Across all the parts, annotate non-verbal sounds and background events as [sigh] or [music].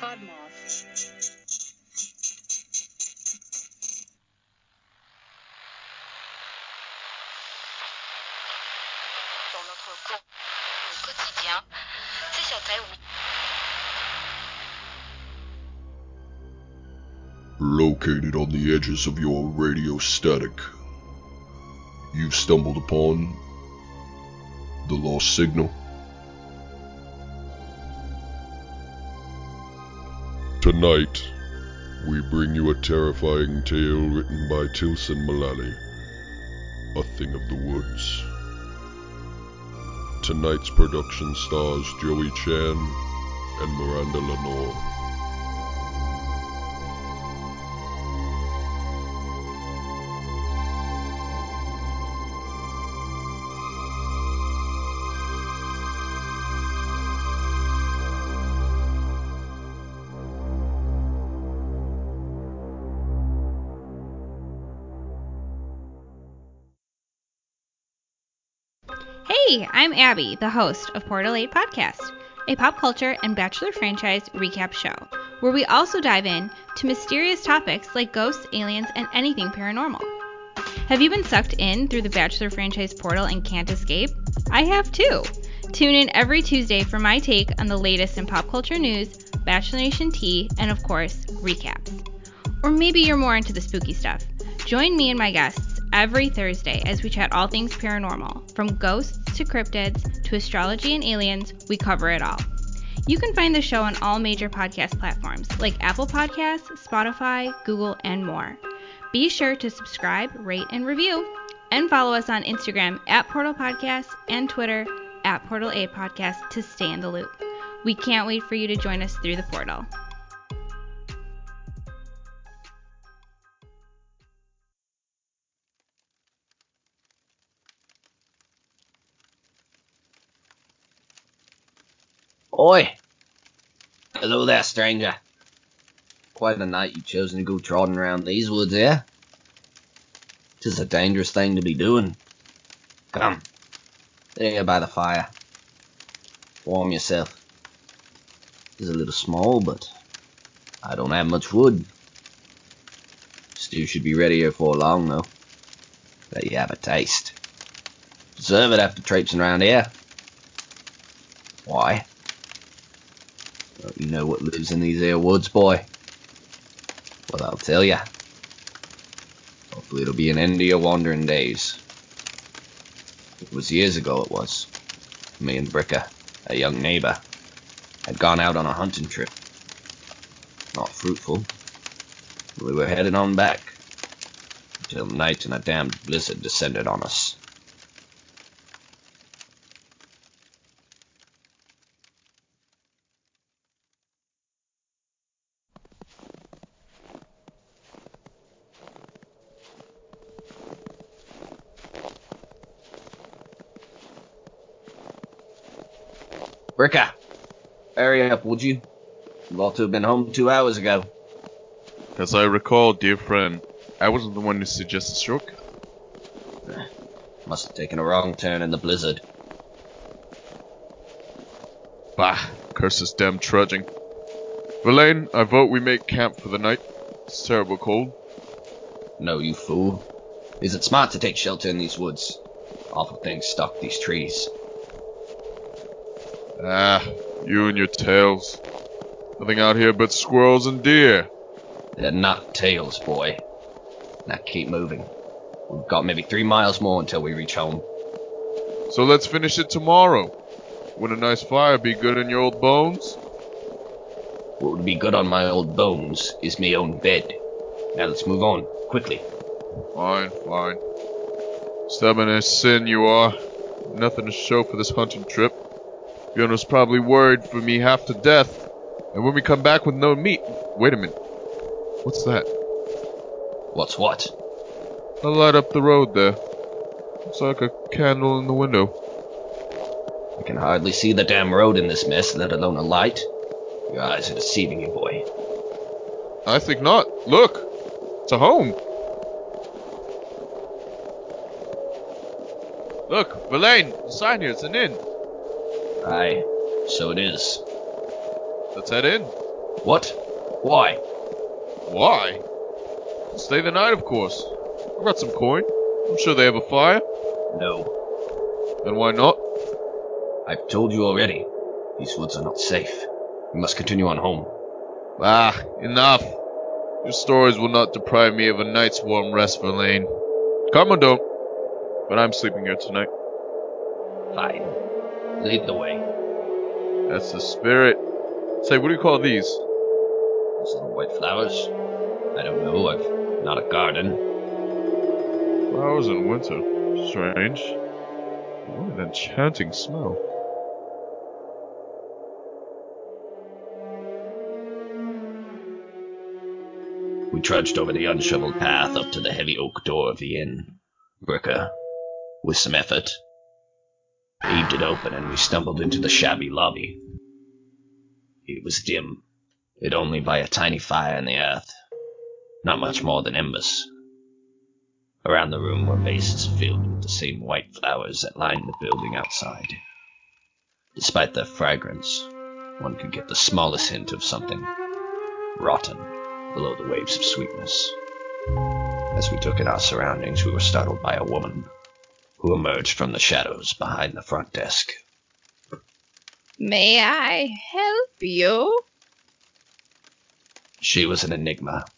Podmoth. dans notre co- quotidien. C'est sur Located on the edges of your radio static, you've stumbled upon the lost signal. Tonight, we bring you a terrifying tale written by Tilsen Mulalley, A Thing of the Woods. Tonight's production stars Joey Chan and Miranda Lenore. I'm Abby, the host of Portal 8 Podcast, a pop culture and Bachelor franchise recap show, where we also dive in to mysterious topics like ghosts, aliens, and anything paranormal. Have you been sucked in through the Bachelor franchise portal and can't escape? I have too. Tune in every Tuesday for my take on the latest in pop culture news, Bachelor Nation tea, and of course, recaps. Or maybe you're more into the spooky stuff. Join me and my guests every Thursday as we chat all things paranormal. From ghosts to cryptids to astrology and aliens, we cover it all. You can find the show on all major podcast platforms like Apple Podcasts, Spotify, Google, and more. Be sure to subscribe, rate, and review, and follow us on Instagram at Portal Podcast and Twitter at Portal A Podcast to stay in the loop. We can't wait for you to join us through the portal. Oi! Hello there, stranger. Quite a night you've chosen to go trotting around these woods, eh? Tis a dangerous thing to be doing. Come, there by the fire. Warm yourself. It's a little small, but I don't have much wood. Stew should be ready here for long, though. Let you have a taste. Deserve it after traipsing around here. Why? Know what lives in these here woods, boy? Well, I'll tell ya. Hopefully it'll be an end to your wandering days. It was years ago, it was. Me and Bricker, a young neighbor, had gone out on a hunting trip. Not fruitful. We were heading on back. Until night and a damned blizzard descended on us. Bricker, hurry up, would you? You ought to have been home two hours ago. As I recall, dear friend, I wasn't the one who suggested shortcut. Must have taken a wrong turn in the blizzard. Bah, curse this damn trudging. Verlaine, I vote we make camp for the night. It's terrible cold. No, you fool. Is it smart to take shelter in these woods? Awful things stalk these trees. Ah, you and your tails. Nothing out here but squirrels and deer. They're not tails, boy. Now keep moving. We've got maybe three miles more until we reach home. So let's finish it tomorrow. Wouldn't a nice fire be good in your old bones? What would be good on my old bones is me own bed. Now let's move on, quickly. Fine, fine. Stubborn as sin you are. Nothing to show for this hunting trip. Fiona's probably worried for me half to death. And when we come back with no meat. Wait a minute. What's that? What's what? A light up the road there. Looks like a candle in the window. I can hardly see the damn road in this mess, let alone a light. Your eyes are deceiving you, boy. I think not. Look! It's a home! Look, Verlaine, the sign here, it's an inn. Aye, so it is. Let's head in. What? Why? Why? Stay the night, of course. I've got some coin. I'm sure they have a fire. No. Then why not? I've told you already. These woods are not safe. We must continue on home. Ah, enough. Your stories will not deprive me of a night's warm rest, Verlaine. Karma don't. But I'm sleeping here tonight. Fine. Lead the way. That's the spirit. Say, what do you call these? Those little white flowers? I don't know. I've not a garden. Flowers in winter. Strange. What an enchanting smell. We trudged over the unshoveled path up to the heavy oak door of the inn. Bricker, with some effort, heaved it open and we stumbled into the shabby lobby. It was dim, lit only by a tiny fire in the earth, not much more than embers. Around the room were vases filled with the same white flowers that lined the building outside. Despite their fragrance, one could get the smallest hint of something rotten below the waves of sweetness. As we took in our surroundings, we were startled by a woman who emerged from the shadows behind the front desk. May I help you? She was an enigma.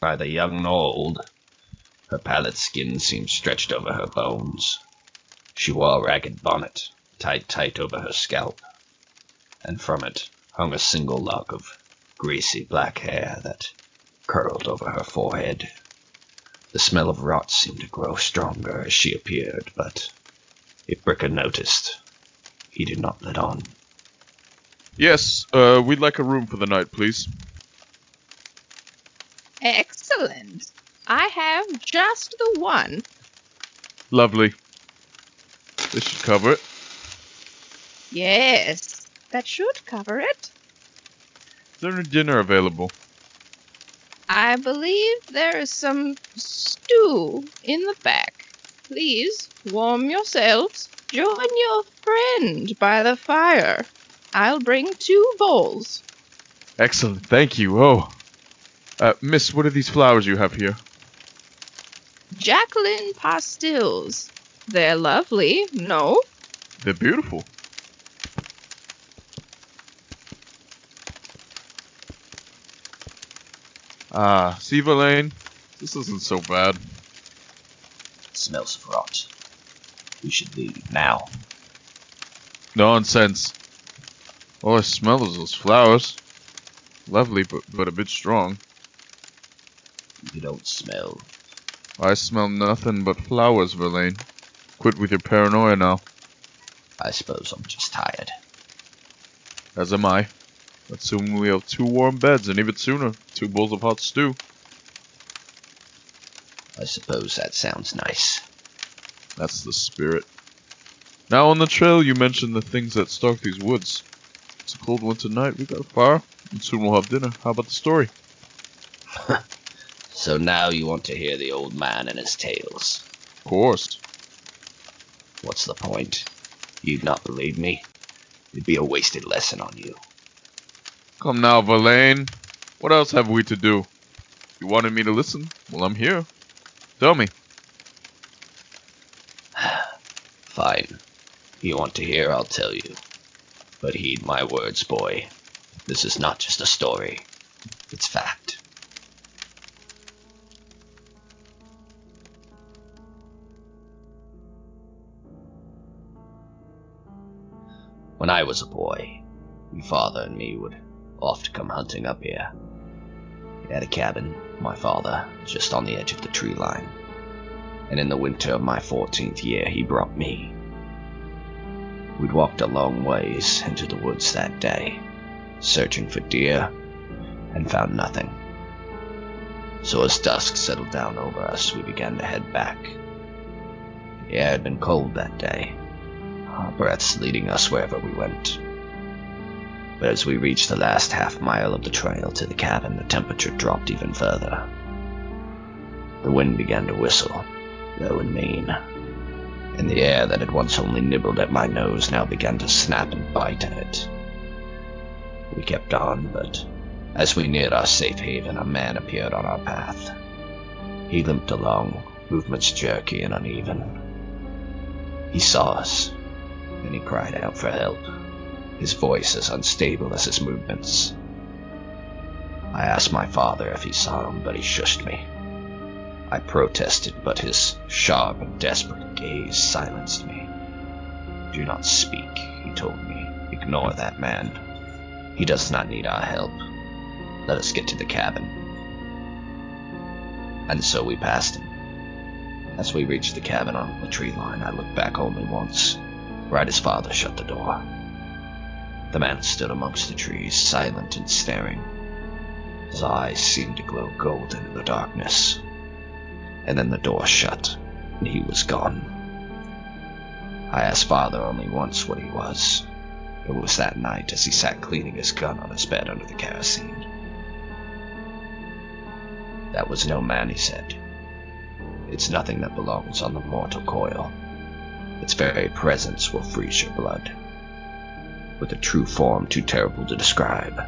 Neither young nor old. Her pallid skin seemed stretched over her bones. She wore a ragged bonnet, tied tight over her scalp, and from it hung a single lock of greasy black hair that curled over her forehead. The smell of rot seemed to grow stronger as she appeared, but if Bricker noticed, he did not let on. Yes, uh, we'd like a room for the night, please. Excellent. I have just the one. Lovely. This should cover it. Yes, that should cover it. Is there any dinner available? I believe there is some stew in the back. Please warm yourselves. Join your friend by the fire. I'll bring two bowls. Excellent, thank you. Oh. Uh, miss, what are these flowers you have here? Jacqueline pastils. They're lovely, no? They're beautiful. Ah, see, Verlaine? This isn't so bad. It smells of rot. We should leave now. Nonsense. All I smell is those flowers. Lovely, but, but a bit strong. You don't smell. I smell nothing but flowers, Verlaine. Quit with your paranoia now. I suppose I'm just tired. As am I. Let's soon we have two warm beds, and even sooner, two bowls of hot stew. I suppose that sounds nice. That's the spirit. Now on the trail, you mentioned the things that stalk these woods. It's a cold winter night. We got a fire, and soon we'll have dinner. How about the story? [laughs] So now you want to hear the old man and his tales. Of course. What's the point? You'd not believe me? It'd be a wasted lesson on you. Come now, Verlaine. What else have we to do? You wanted me to listen? Well, I'm here. Tell me. [sighs] Fine. You want to hear, I'll tell you. But heed my words, boy. This is not just a story. It's fact. When I was a boy, my father and me would oft to come hunting up here. He had a cabin, my father, just on the edge of the tree line. And in the winter of my 14th year, he brought me. We'd walked a long ways into the woods that day, searching for deer, and found nothing. So as dusk settled down over us, we began to head back. The air had been cold that day, our breaths leading us wherever we went. But as we reached the last half mile of the trail to the cabin, the temperature dropped even further. The wind began to whistle, low and mean, and the air that had once only nibbled at my nose now began to snap and bite at it. We kept on, but as we neared our safe haven, a man appeared on our path. He limped along, movements jerky and uneven. He saw us, and he cried out for help, his voice as unstable as his movements. I asked my father if he saw him, but he shushed me. I protested, but his sharp and desperate gaze silenced me. Do not speak, he told me. Ignore that man. He does not need our help. Let us get to the cabin. And so we passed him. As we reached the cabin on the tree line, I looked back only once, right as father shut the door. The man stood amongst the trees, silent and staring. His eyes seemed to glow golden in the darkness. And then the door shut, and he was gone. I asked father only once what he was. It was that night as he sat cleaning his gun on his bed under the kerosene. That was no man, he said. It's nothing that belongs on the mortal coil. Its very presence will freeze your blood. With a true form too terrible to describe.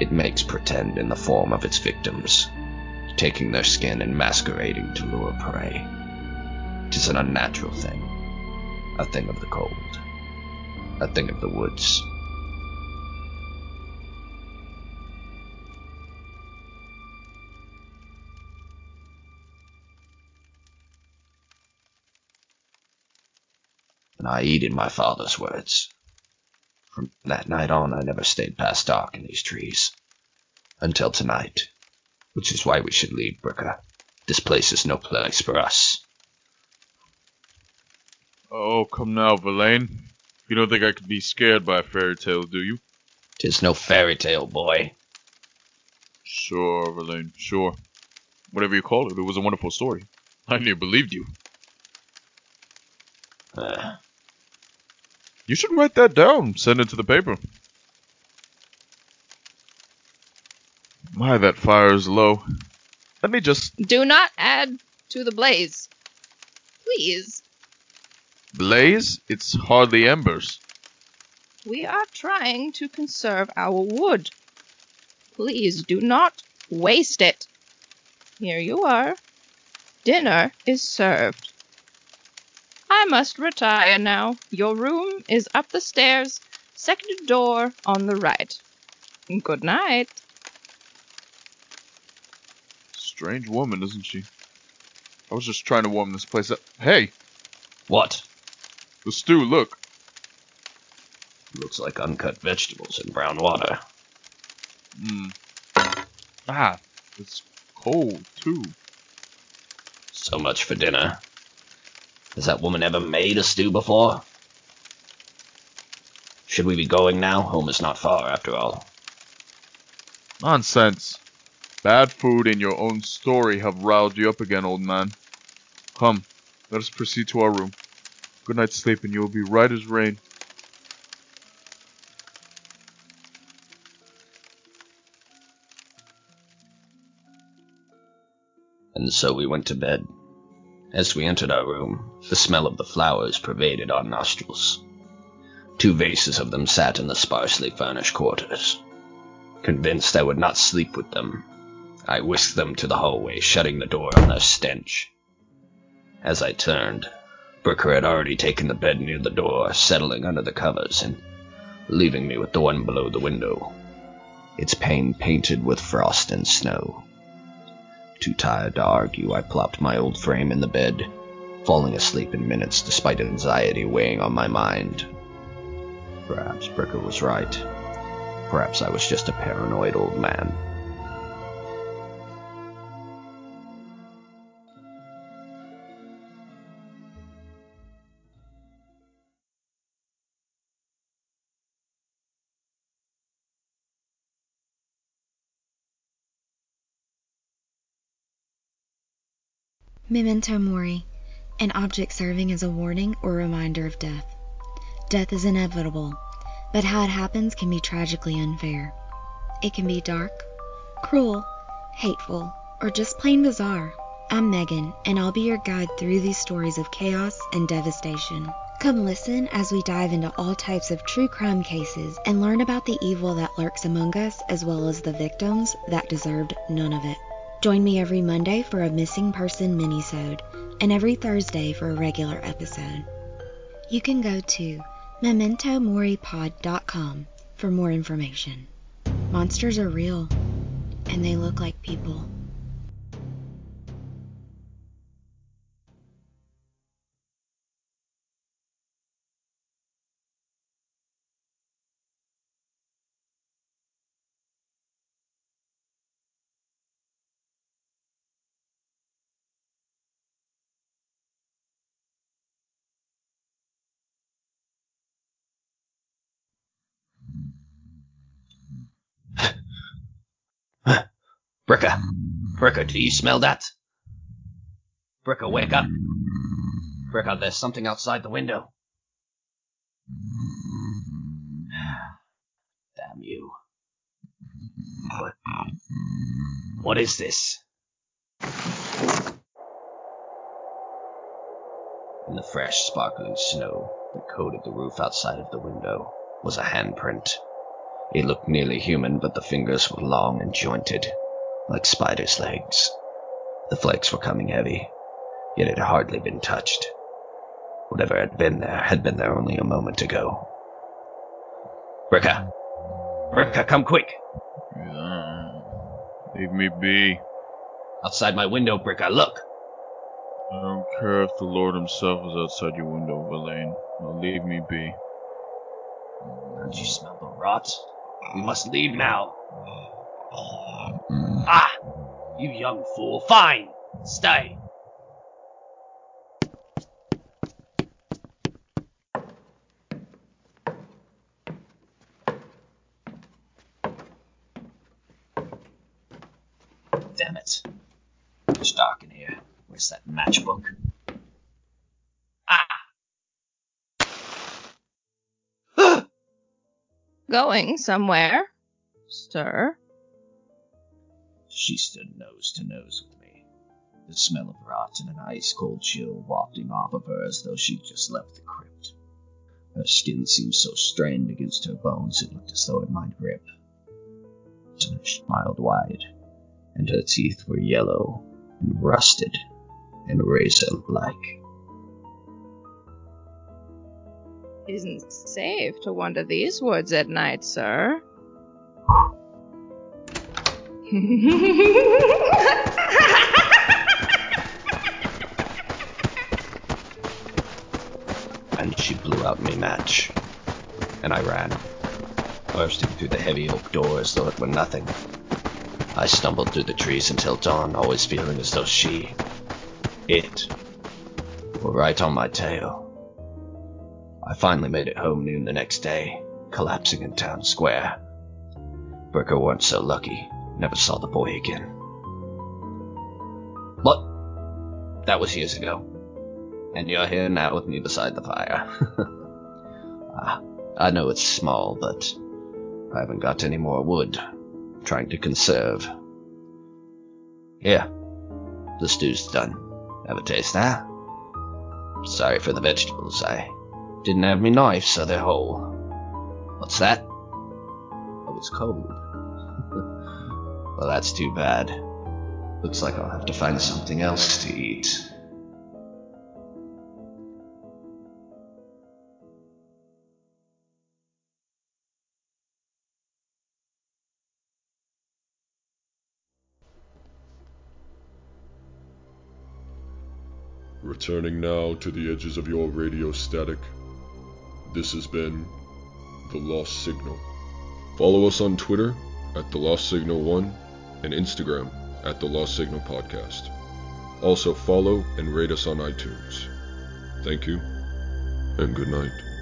It makes pretend in the form of its victims, taking their skin and masquerading to lure prey. It is an unnatural thing, a thing of the cold, a thing of the woods. And I heeded my father's words. From that night on, I never stayed past dark in these trees. Until tonight, which is why we should leave Bricker. This place is no place for us. Oh, come now, Verlaine. You don't think I could be scared by a fairy tale, do you? Tis no fairy tale, boy. Sure, Verlaine, sure. Whatever you call it, it was a wonderful story. I near believed you. Uh, You should write that down, send it to the paper. My, that fire is low. Let me just Do not add to the blaze. Please. blaze. It's hardly embers. We are trying to conserve our wood. Please do not waste it. Here you are. Dinner is served. I must retire now. Your room is up the stairs, second door on the right. Good night. Strange woman, isn't she? I was just trying to warm this place up. Hey, what? the stew, look. Looks like uncut vegetables in brown water. Hmm. Ah, it's cold, too. So much for dinner. Has that woman ever made a stew before? Should we be going now? Home is not far, after all. Nonsense. Bad food and your own story have riled you up again, old man. Come, let us proceed to our room. Good night's sleep, and you will be right as rain. And so we went to bed. As we entered our room, the smell of the flowers pervaded our nostrils. Two vases of them sat in the sparsely furnished quarters. Convinced I would not sleep with them, I whisked them to the hallway, shutting the door on their stench. As I turned, Bricker had already taken the bed near the door, settling under the covers and leaving me with the one below the window, its pane painted with frost and snow. Too tired to argue, I plopped my old frame in the bed, falling asleep in minutes despite anxiety weighing on my mind. Perhaps Bricker was right. Perhaps I was just a paranoid old man. Memento Mori, an object serving as a warning or reminder of death. Death is inevitable, but how it happens can be tragically unfair. It can be dark, cruel, hateful, or just plain bizarre. I'm Megan, and I'll be your guide through these stories of chaos and devastation. Come listen as we dive into all types of true crime cases and learn about the evil that lurks among us as well as the victims that deserved none of it. Join me every Monday for a missing person minisode and every Thursday for a regular episode. You can go to mementomoripod.com for more information. Monsters are real and they look like people. Bricker! Bricker, do you smell that? Bricker, wake up! Bricker, there's something outside the window. Damn you. What? What is this? In the fresh, sparkling snow that coated the roof outside of the window was a handprint. It looked nearly human, but the fingers were long and jointed, like spiders' legs. The flakes were coming heavy, yet it had hardly been touched. Whatever had been there had been there only a moment ago. Bricker! Bricker, come quick! Yeah. Leave me be. Outside my window, Bricker, look! I don't care if the Lord himself is outside your window, Verlaine. Now leave me be. Don't you smell the rot? We must leave now. Ah! You young fool. Fine! Stay! Damn it. It's dark in here. Where's that matchbook? Ah! [gasps] Going somewhere, sir? She stood nose to nose with me, the smell of rot and an ice cold chill wafting off of her as though she'd just left the crypt. Her skin seemed so strained against her bones it looked as though it might rip. She smiled wide, and her teeth were yellow and rusted and razor like. Isn't safe to wander these woods at night, sir. [laughs] and she blew out me match. And I ran, bursting through the heavy oak door as though it were nothing. I stumbled through the trees until dawn, always feeling as though she, it, were right on my tail. I finally made it home noon the next day, collapsing in town square. Bricker weren't so lucky, never saw the boy again. But that was years ago and you're here now with me beside the fire. [laughs] ah, I know it's small, but I haven't got any more wood. I'm trying to conserve. Here, the stew's done. Have a taste, huh? Sorry for the vegetables. I didn't have me knife, so they're whole. What's that? Oh, it's cold. [laughs] well, that's too bad. Looks like I'll have to find something else to eat. Returning now to the edges of your radio static, this has been The Lost Signal. Follow us on Twitter at The Lost Signal 1 and Instagram at The Lost Signal Podcast. Also follow and rate us on iTunes. Thank you, and good night.